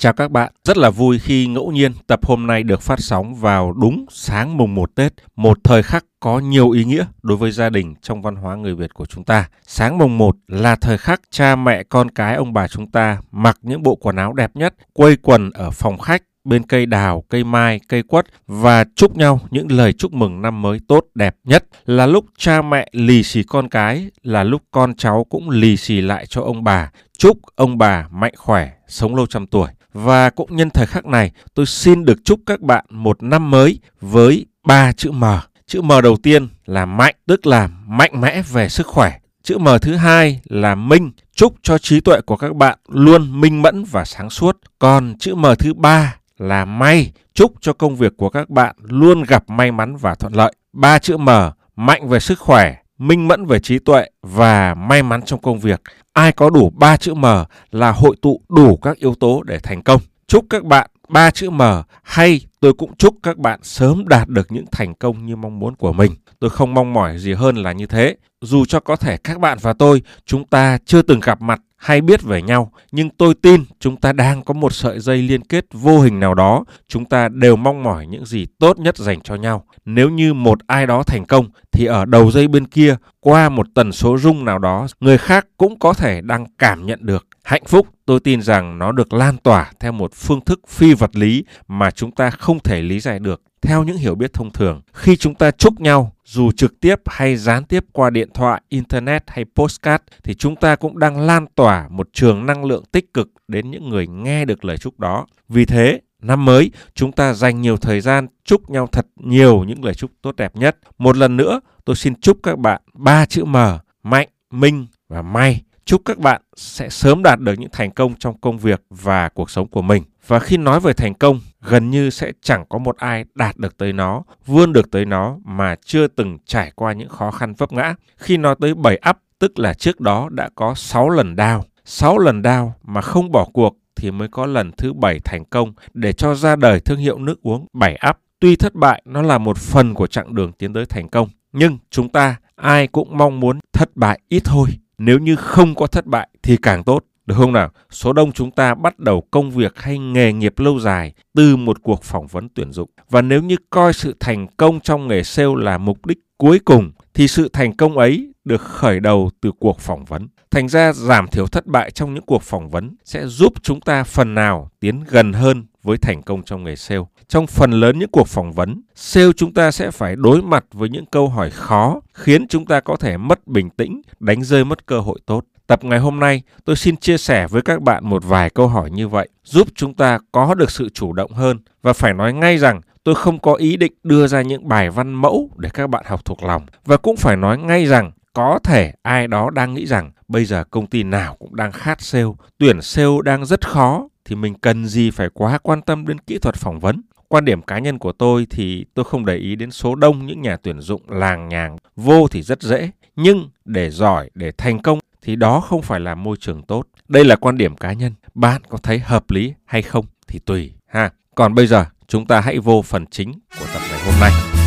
Chào các bạn, rất là vui khi ngẫu nhiên tập hôm nay được phát sóng vào đúng sáng mùng 1 Tết, một thời khắc có nhiều ý nghĩa đối với gia đình trong văn hóa người Việt của chúng ta. Sáng mùng 1 là thời khắc cha mẹ con cái ông bà chúng ta mặc những bộ quần áo đẹp nhất, quây quần ở phòng khách bên cây đào, cây mai, cây quất và chúc nhau những lời chúc mừng năm mới tốt đẹp nhất là lúc cha mẹ lì xì con cái, là lúc con cháu cũng lì xì lại cho ông bà. Chúc ông bà mạnh khỏe, sống lâu trăm tuổi. Và cũng nhân thời khắc này, tôi xin được chúc các bạn một năm mới với ba chữ M. Chữ M đầu tiên là mạnh, tức là mạnh mẽ về sức khỏe. Chữ M thứ hai là minh, chúc cho trí tuệ của các bạn luôn minh mẫn và sáng suốt. Còn chữ M thứ ba là may, chúc cho công việc của các bạn luôn gặp may mắn và thuận lợi. Ba chữ M, mạnh về sức khỏe, minh mẫn về trí tuệ và may mắn trong công việc. Ai có đủ ba chữ M là hội tụ đủ các yếu tố để thành công. Chúc các bạn ba chữ M hay tôi cũng chúc các bạn sớm đạt được những thành công như mong muốn của mình. Tôi không mong mỏi gì hơn là như thế. Dù cho có thể các bạn và tôi chúng ta chưa từng gặp mặt hay biết về nhau, nhưng tôi tin chúng ta đang có một sợi dây liên kết vô hình nào đó, chúng ta đều mong mỏi những gì tốt nhất dành cho nhau. Nếu như một ai đó thành công thì ở đầu dây bên kia qua một tần số rung nào đó, người khác cũng có thể đang cảm nhận được hạnh phúc. Tôi tin rằng nó được lan tỏa theo một phương thức phi vật lý mà chúng ta không thể lý giải được theo những hiểu biết thông thường. Khi chúng ta chúc nhau dù trực tiếp hay gián tiếp qua điện thoại, internet hay postcard thì chúng ta cũng đang lan tỏa một trường năng lượng tích cực đến những người nghe được lời chúc đó. Vì thế, năm mới chúng ta dành nhiều thời gian chúc nhau thật nhiều những lời chúc tốt đẹp nhất. Một lần nữa, tôi xin chúc các bạn ba chữ M, mạnh, minh và may. Chúc các bạn sẽ sớm đạt được những thành công trong công việc và cuộc sống của mình. Và khi nói về thành công, gần như sẽ chẳng có một ai đạt được tới nó, vươn được tới nó mà chưa từng trải qua những khó khăn vấp ngã. Khi nói tới 7 up, tức là trước đó đã có 6 lần đau. 6 lần đau mà không bỏ cuộc thì mới có lần thứ 7 thành công để cho ra đời thương hiệu nước uống 7 up. Tuy thất bại nó là một phần của chặng đường tiến tới thành công, nhưng chúng ta ai cũng mong muốn thất bại ít thôi. Nếu như không có thất bại thì càng tốt. Được không nào? Số đông chúng ta bắt đầu công việc hay nghề nghiệp lâu dài từ một cuộc phỏng vấn tuyển dụng. Và nếu như coi sự thành công trong nghề sale là mục đích cuối cùng, thì sự thành công ấy được khởi đầu từ cuộc phỏng vấn. Thành ra giảm thiểu thất bại trong những cuộc phỏng vấn sẽ giúp chúng ta phần nào tiến gần hơn với thành công trong nghề sale. Trong phần lớn những cuộc phỏng vấn, sale chúng ta sẽ phải đối mặt với những câu hỏi khó khiến chúng ta có thể mất bình tĩnh, đánh rơi mất cơ hội tốt. Tập ngày hôm nay, tôi xin chia sẻ với các bạn một vài câu hỏi như vậy, giúp chúng ta có được sự chủ động hơn và phải nói ngay rằng tôi không có ý định đưa ra những bài văn mẫu để các bạn học thuộc lòng và cũng phải nói ngay rằng có thể ai đó đang nghĩ rằng bây giờ công ty nào cũng đang khát sale, tuyển sale đang rất khó thì mình cần gì phải quá quan tâm đến kỹ thuật phỏng vấn. Quan điểm cá nhân của tôi thì tôi không để ý đến số đông những nhà tuyển dụng làng nhàng, vô thì rất dễ, nhưng để giỏi, để thành công thì đó không phải là môi trường tốt. Đây là quan điểm cá nhân. Bạn có thấy hợp lý hay không thì tùy ha. Còn bây giờ chúng ta hãy vô phần chính của tập ngày hôm nay.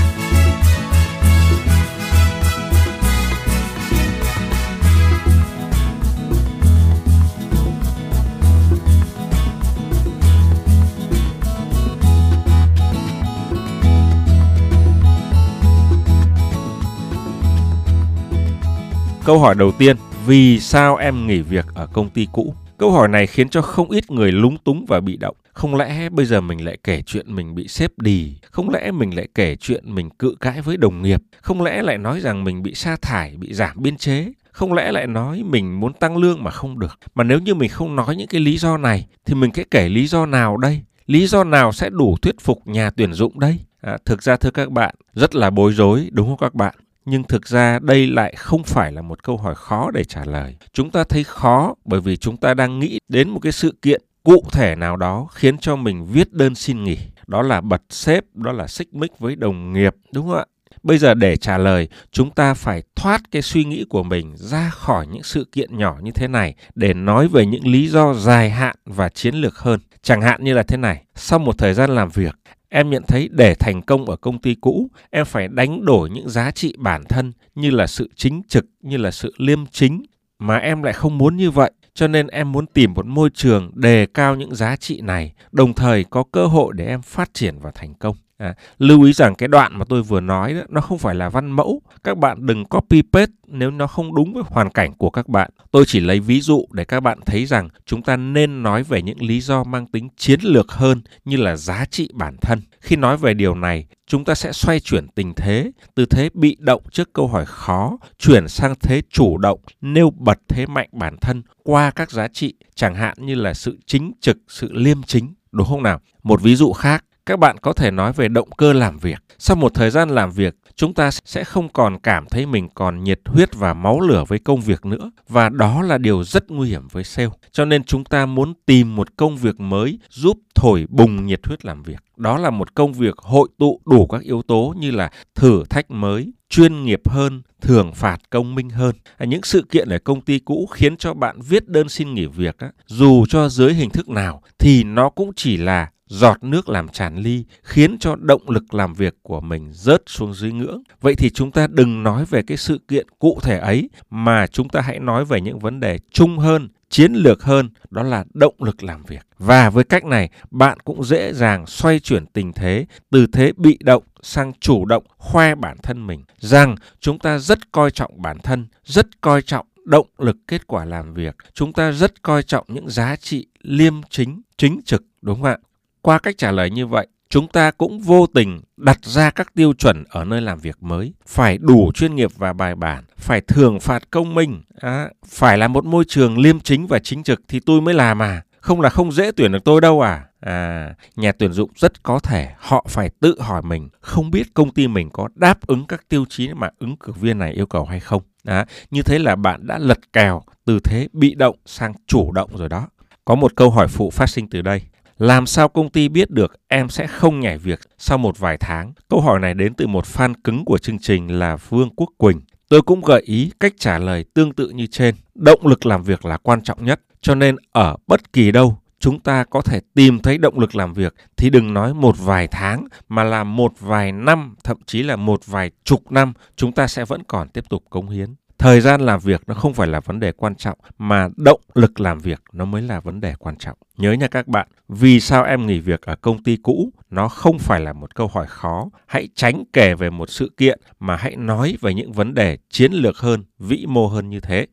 Câu hỏi đầu tiên, vì sao em nghỉ việc ở công ty cũ? Câu hỏi này khiến cho không ít người lúng túng và bị động. Không lẽ bây giờ mình lại kể chuyện mình bị xếp đì? Không lẽ mình lại kể chuyện mình cự cãi với đồng nghiệp? Không lẽ lại nói rằng mình bị sa thải, bị giảm biên chế? Không lẽ lại nói mình muốn tăng lương mà không được? Mà nếu như mình không nói những cái lý do này thì mình sẽ kể lý do nào đây? Lý do nào sẽ đủ thuyết phục nhà tuyển dụng đây? À, thực ra thưa các bạn, rất là bối rối đúng không các bạn? Nhưng thực ra đây lại không phải là một câu hỏi khó để trả lời. Chúng ta thấy khó bởi vì chúng ta đang nghĩ đến một cái sự kiện cụ thể nào đó khiến cho mình viết đơn xin nghỉ. Đó là bật sếp, đó là xích mích với đồng nghiệp, đúng không ạ? Bây giờ để trả lời, chúng ta phải thoát cái suy nghĩ của mình ra khỏi những sự kiện nhỏ như thế này để nói về những lý do dài hạn và chiến lược hơn. Chẳng hạn như là thế này, sau một thời gian làm việc, em nhận thấy để thành công ở công ty cũ, em phải đánh đổi những giá trị bản thân như là sự chính trực, như là sự liêm chính mà em lại không muốn như vậy. Cho nên em muốn tìm một môi trường đề cao những giá trị này đồng thời có cơ hội để em phát triển và thành công. À, lưu ý rằng cái đoạn mà tôi vừa nói đó, nó không phải là văn mẫu. Các bạn đừng copy paste nếu nó không đúng với hoàn cảnh của các bạn. Tôi chỉ lấy ví dụ để các bạn thấy rằng chúng ta nên nói về những lý do mang tính chiến lược hơn như là giá trị bản thân. Khi nói về điều này, chúng ta sẽ xoay chuyển tình thế từ thế bị động trước câu hỏi khó chuyển sang thế chủ động nêu bật thế mạnh bản thân qua các giá trị chẳng hạn như là sự chính trực sự liêm chính đúng không nào một ví dụ khác các bạn có thể nói về động cơ làm việc. Sau một thời gian làm việc, chúng ta sẽ không còn cảm thấy mình còn nhiệt huyết và máu lửa với công việc nữa và đó là điều rất nguy hiểm với sale. Cho nên chúng ta muốn tìm một công việc mới giúp thổi bùng nhiệt huyết làm việc. Đó là một công việc hội tụ đủ các yếu tố như là thử thách mới, chuyên nghiệp hơn, thưởng phạt công minh hơn. À, những sự kiện ở công ty cũ khiến cho bạn viết đơn xin nghỉ việc á, dù cho dưới hình thức nào thì nó cũng chỉ là giọt nước làm tràn ly khiến cho động lực làm việc của mình rớt xuống dưới ngưỡng. Vậy thì chúng ta đừng nói về cái sự kiện cụ thể ấy mà chúng ta hãy nói về những vấn đề chung hơn, chiến lược hơn, đó là động lực làm việc. Và với cách này, bạn cũng dễ dàng xoay chuyển tình thế từ thế bị động sang chủ động khoe bản thân mình rằng chúng ta rất coi trọng bản thân, rất coi trọng động lực kết quả làm việc. Chúng ta rất coi trọng những giá trị liêm chính, chính trực, đúng không ạ? Qua cách trả lời như vậy, chúng ta cũng vô tình đặt ra các tiêu chuẩn ở nơi làm việc mới. Phải đủ chuyên nghiệp và bài bản phải thường phạt công minh à, phải là một môi trường liêm chính và chính trực thì tôi mới làm à. Không là không dễ tuyển được tôi đâu à. À nhà tuyển dụng rất có thể họ phải tự hỏi mình không biết công ty mình có đáp ứng các tiêu chí mà ứng cử viên này yêu cầu hay không. À, như thế là bạn đã lật kèo từ thế bị động sang chủ động rồi đó. Có một câu hỏi phụ phát sinh từ đây làm sao công ty biết được em sẽ không nhảy việc sau một vài tháng? Câu hỏi này đến từ một fan cứng của chương trình là Vương Quốc Quỳnh. Tôi cũng gợi ý cách trả lời tương tự như trên. Động lực làm việc là quan trọng nhất, cho nên ở bất kỳ đâu chúng ta có thể tìm thấy động lực làm việc thì đừng nói một vài tháng mà là một vài năm, thậm chí là một vài chục năm chúng ta sẽ vẫn còn tiếp tục cống hiến thời gian làm việc nó không phải là vấn đề quan trọng, mà động lực làm việc nó mới là vấn đề quan trọng. Nhớ nha các bạn, vì sao em nghỉ việc ở công ty cũ? Nó không phải là một câu hỏi khó. Hãy tránh kể về một sự kiện mà hãy nói về những vấn đề chiến lược hơn, vĩ mô hơn như thế.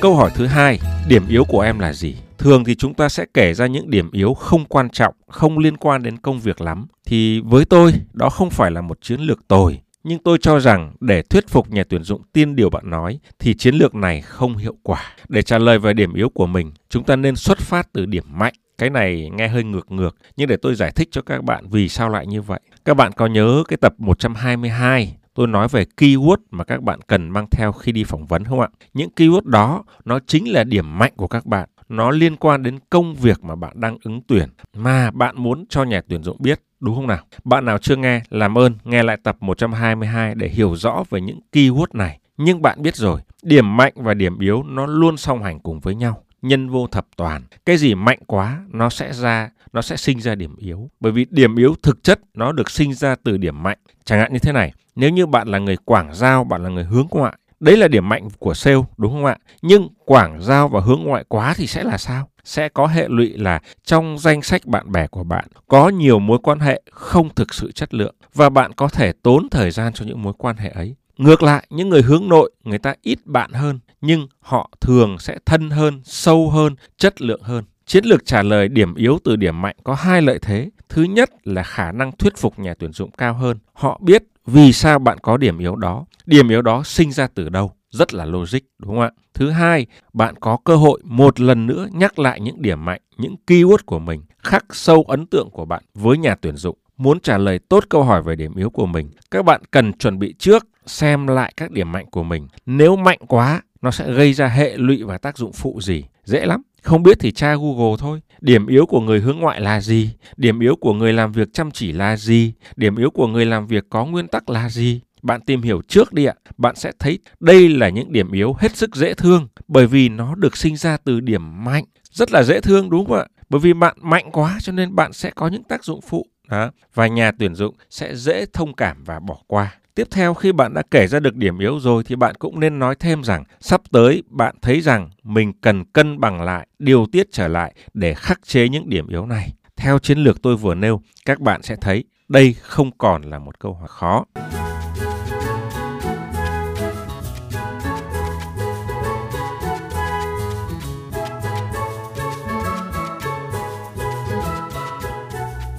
Câu hỏi thứ hai, điểm yếu của em là gì? Thường thì chúng ta sẽ kể ra những điểm yếu không quan trọng, không liên quan đến công việc lắm. Thì với tôi, đó không phải là một chiến lược tồi. Nhưng tôi cho rằng để thuyết phục nhà tuyển dụng tin điều bạn nói thì chiến lược này không hiệu quả. Để trả lời về điểm yếu của mình, chúng ta nên xuất phát từ điểm mạnh. Cái này nghe hơi ngược ngược, nhưng để tôi giải thích cho các bạn vì sao lại như vậy. Các bạn có nhớ cái tập 122 tôi nói về keyword mà các bạn cần mang theo khi đi phỏng vấn không ạ? Những keyword đó nó chính là điểm mạnh của các bạn. Nó liên quan đến công việc mà bạn đang ứng tuyển mà bạn muốn cho nhà tuyển dụng biết, đúng không nào? Bạn nào chưa nghe, làm ơn nghe lại tập 122 để hiểu rõ về những keyword này. Nhưng bạn biết rồi, điểm mạnh và điểm yếu nó luôn song hành cùng với nhau nhân vô thập toàn cái gì mạnh quá nó sẽ ra nó sẽ sinh ra điểm yếu bởi vì điểm yếu thực chất nó được sinh ra từ điểm mạnh chẳng hạn như thế này nếu như bạn là người quảng giao, bạn là người hướng ngoại, đấy là điểm mạnh của sale đúng không ạ? Nhưng quảng giao và hướng ngoại quá thì sẽ là sao? Sẽ có hệ lụy là trong danh sách bạn bè của bạn có nhiều mối quan hệ không thực sự chất lượng và bạn có thể tốn thời gian cho những mối quan hệ ấy. Ngược lại, những người hướng nội, người ta ít bạn hơn, nhưng họ thường sẽ thân hơn, sâu hơn, chất lượng hơn. Chiến lược trả lời điểm yếu từ điểm mạnh có hai lợi thế. Thứ nhất là khả năng thuyết phục nhà tuyển dụng cao hơn. Họ biết vì sao bạn có điểm yếu đó, điểm yếu đó sinh ra từ đâu, rất là logic đúng không ạ? Thứ hai, bạn có cơ hội một lần nữa nhắc lại những điểm mạnh, những keyword của mình, khắc sâu ấn tượng của bạn với nhà tuyển dụng. Muốn trả lời tốt câu hỏi về điểm yếu của mình, các bạn cần chuẩn bị trước xem lại các điểm mạnh của mình. Nếu mạnh quá, nó sẽ gây ra hệ lụy và tác dụng phụ gì? Dễ lắm. Không biết thì tra Google thôi. Điểm yếu của người hướng ngoại là gì? Điểm yếu của người làm việc chăm chỉ là gì? Điểm yếu của người làm việc có nguyên tắc là gì? Bạn tìm hiểu trước đi ạ, bạn sẽ thấy đây là những điểm yếu hết sức dễ thương bởi vì nó được sinh ra từ điểm mạnh. Rất là dễ thương đúng không ạ? Bởi vì bạn mạnh quá cho nên bạn sẽ có những tác dụng phụ. Đó. Và nhà tuyển dụng sẽ dễ thông cảm và bỏ qua. Tiếp theo khi bạn đã kể ra được điểm yếu rồi thì bạn cũng nên nói thêm rằng sắp tới bạn thấy rằng mình cần cân bằng lại, điều tiết trở lại để khắc chế những điểm yếu này. Theo chiến lược tôi vừa nêu, các bạn sẽ thấy đây không còn là một câu hỏi khó.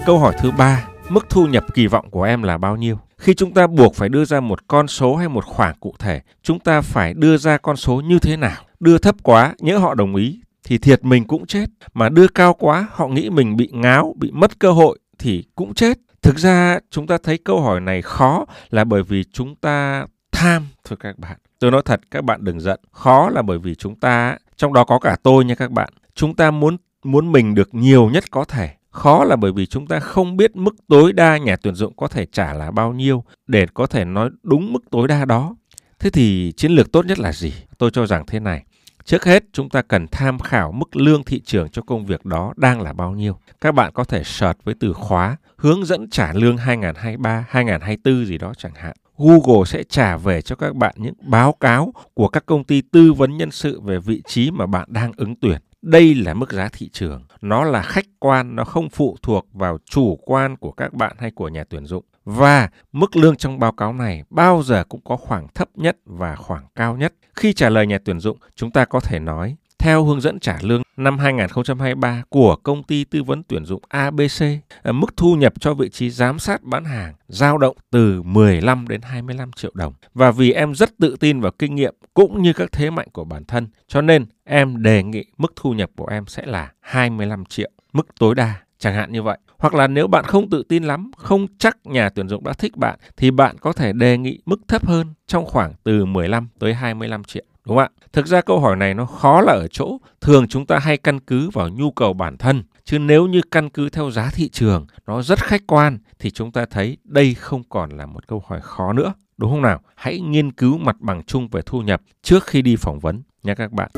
Câu hỏi thứ ba, mức thu nhập kỳ vọng của em là bao nhiêu? Khi chúng ta buộc phải đưa ra một con số hay một khoản cụ thể, chúng ta phải đưa ra con số như thế nào? Đưa thấp quá, nhỡ họ đồng ý thì thiệt mình cũng chết, mà đưa cao quá, họ nghĩ mình bị ngáo, bị mất cơ hội thì cũng chết. Thực ra chúng ta thấy câu hỏi này khó là bởi vì chúng ta tham thôi các bạn. Tôi nói thật các bạn đừng giận. Khó là bởi vì chúng ta, trong đó có cả tôi nha các bạn, chúng ta muốn muốn mình được nhiều nhất có thể Khó là bởi vì chúng ta không biết mức tối đa nhà tuyển dụng có thể trả là bao nhiêu để có thể nói đúng mức tối đa đó. Thế thì chiến lược tốt nhất là gì? Tôi cho rằng thế này. Trước hết, chúng ta cần tham khảo mức lương thị trường cho công việc đó đang là bao nhiêu. Các bạn có thể search với từ khóa hướng dẫn trả lương 2023, 2024 gì đó chẳng hạn. Google sẽ trả về cho các bạn những báo cáo của các công ty tư vấn nhân sự về vị trí mà bạn đang ứng tuyển. Đây là mức giá thị trường, nó là khách quan, nó không phụ thuộc vào chủ quan của các bạn hay của nhà tuyển dụng. Và mức lương trong báo cáo này bao giờ cũng có khoảng thấp nhất và khoảng cao nhất. Khi trả lời nhà tuyển dụng, chúng ta có thể nói theo hướng dẫn trả lương năm 2023 của công ty tư vấn tuyển dụng ABC, ờ, mức thu nhập cho vị trí giám sát bán hàng dao động từ 15 đến 25 triệu đồng. Và vì em rất tự tin vào kinh nghiệm cũng như các thế mạnh của bản thân, cho nên em đề nghị mức thu nhập của em sẽ là 25 triệu, mức tối đa, chẳng hạn như vậy. Hoặc là nếu bạn không tự tin lắm, không chắc nhà tuyển dụng đã thích bạn thì bạn có thể đề nghị mức thấp hơn trong khoảng từ 15 tới 25 triệu. Đúng không ạ? Thực ra câu hỏi này nó khó là ở chỗ thường chúng ta hay căn cứ vào nhu cầu bản thân. Chứ nếu như căn cứ theo giá thị trường, nó rất khách quan thì chúng ta thấy đây không còn là một câu hỏi khó nữa. Đúng không nào? Hãy nghiên cứu mặt bằng chung về thu nhập trước khi đi phỏng vấn nha các bạn.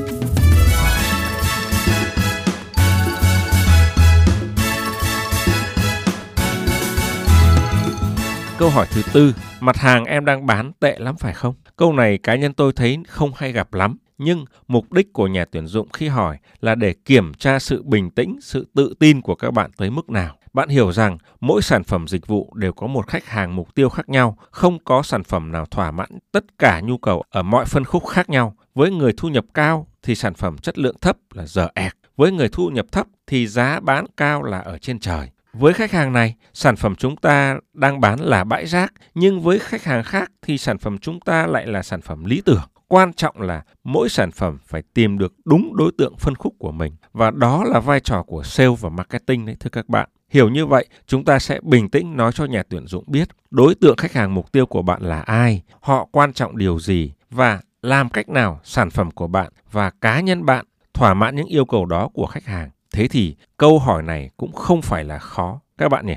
Câu hỏi thứ tư, mặt hàng em đang bán tệ lắm phải không? Câu này cá nhân tôi thấy không hay gặp lắm. Nhưng mục đích của nhà tuyển dụng khi hỏi là để kiểm tra sự bình tĩnh, sự tự tin của các bạn tới mức nào. Bạn hiểu rằng mỗi sản phẩm dịch vụ đều có một khách hàng mục tiêu khác nhau, không có sản phẩm nào thỏa mãn tất cả nhu cầu ở mọi phân khúc khác nhau. Với người thu nhập cao thì sản phẩm chất lượng thấp là dở ẹc, với người thu nhập thấp thì giá bán cao là ở trên trời. Với khách hàng này, sản phẩm chúng ta đang bán là bãi rác, nhưng với khách hàng khác thì sản phẩm chúng ta lại là sản phẩm lý tưởng. Quan trọng là mỗi sản phẩm phải tìm được đúng đối tượng phân khúc của mình và đó là vai trò của sale và marketing đấy thưa các bạn. Hiểu như vậy, chúng ta sẽ bình tĩnh nói cho nhà tuyển dụng biết đối tượng khách hàng mục tiêu của bạn là ai, họ quan trọng điều gì và làm cách nào sản phẩm của bạn và cá nhân bạn thỏa mãn những yêu cầu đó của khách hàng. Thế thì câu hỏi này cũng không phải là khó các bạn nhỉ.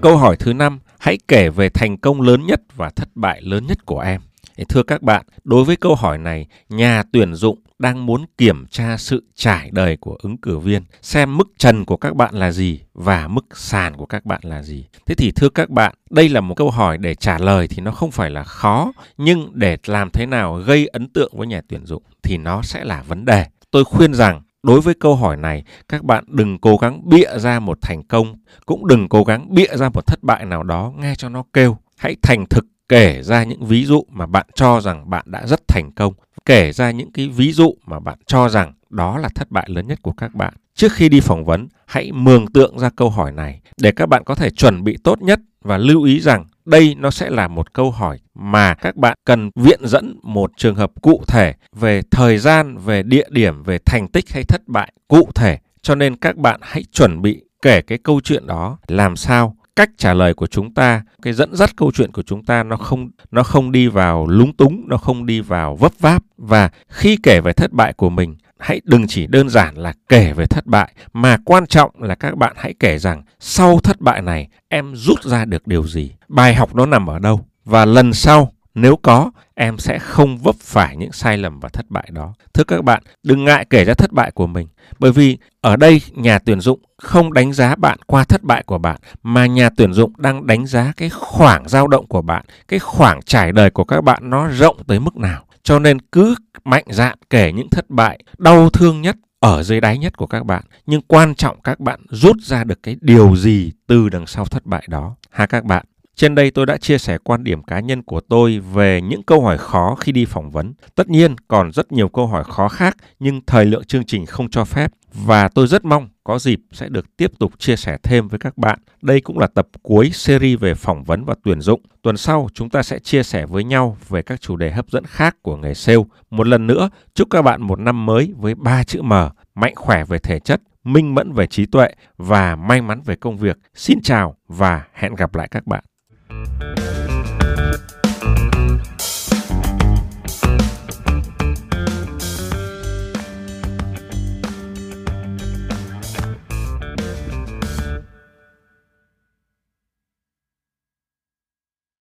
Câu hỏi thứ năm, hãy kể về thành công lớn nhất và thất bại lớn nhất của em. Thưa các bạn, đối với câu hỏi này, nhà tuyển dụng đang muốn kiểm tra sự trải đời của ứng cử viên, xem mức trần của các bạn là gì và mức sàn của các bạn là gì. Thế thì thưa các bạn, đây là một câu hỏi để trả lời thì nó không phải là khó, nhưng để làm thế nào gây ấn tượng với nhà tuyển dụng thì nó sẽ là vấn đề. Tôi khuyên rằng đối với câu hỏi này các bạn đừng cố gắng bịa ra một thành công cũng đừng cố gắng bịa ra một thất bại nào đó nghe cho nó kêu hãy thành thực kể ra những ví dụ mà bạn cho rằng bạn đã rất thành công. Kể ra những cái ví dụ mà bạn cho rằng đó là thất bại lớn nhất của các bạn. Trước khi đi phỏng vấn, hãy mường tượng ra câu hỏi này để các bạn có thể chuẩn bị tốt nhất và lưu ý rằng đây nó sẽ là một câu hỏi mà các bạn cần viện dẫn một trường hợp cụ thể về thời gian, về địa điểm, về thành tích hay thất bại cụ thể. Cho nên các bạn hãy chuẩn bị kể cái câu chuyện đó. Làm sao? Cách trả lời của chúng ta, cái dẫn dắt câu chuyện của chúng ta nó không nó không đi vào lúng túng, nó không đi vào vấp váp. Và khi kể về thất bại của mình, hãy đừng chỉ đơn giản là kể về thất bại, mà quan trọng là các bạn hãy kể rằng sau thất bại này, em rút ra được điều gì? Bài học nó nằm ở đâu? Và lần sau nếu có, em sẽ không vấp phải những sai lầm và thất bại đó. Thưa các bạn, đừng ngại kể ra thất bại của mình, bởi vì ở đây nhà tuyển dụng không đánh giá bạn qua thất bại của bạn, mà nhà tuyển dụng đang đánh giá cái khoảng dao động của bạn, cái khoảng trải đời của các bạn nó rộng tới mức nào. Cho nên cứ mạnh dạn kể những thất bại đau thương nhất ở dưới đáy nhất của các bạn, nhưng quan trọng các bạn rút ra được cái điều gì từ đằng sau thất bại đó. Ha các bạn trên đây tôi đã chia sẻ quan điểm cá nhân của tôi về những câu hỏi khó khi đi phỏng vấn. Tất nhiên còn rất nhiều câu hỏi khó khác nhưng thời lượng chương trình không cho phép và tôi rất mong có dịp sẽ được tiếp tục chia sẻ thêm với các bạn. Đây cũng là tập cuối series về phỏng vấn và tuyển dụng. Tuần sau chúng ta sẽ chia sẻ với nhau về các chủ đề hấp dẫn khác của nghề sale. Một lần nữa, chúc các bạn một năm mới với ba chữ M, mạnh khỏe về thể chất, minh mẫn về trí tuệ và may mắn về công việc. Xin chào và hẹn gặp lại các bạn. Thank you.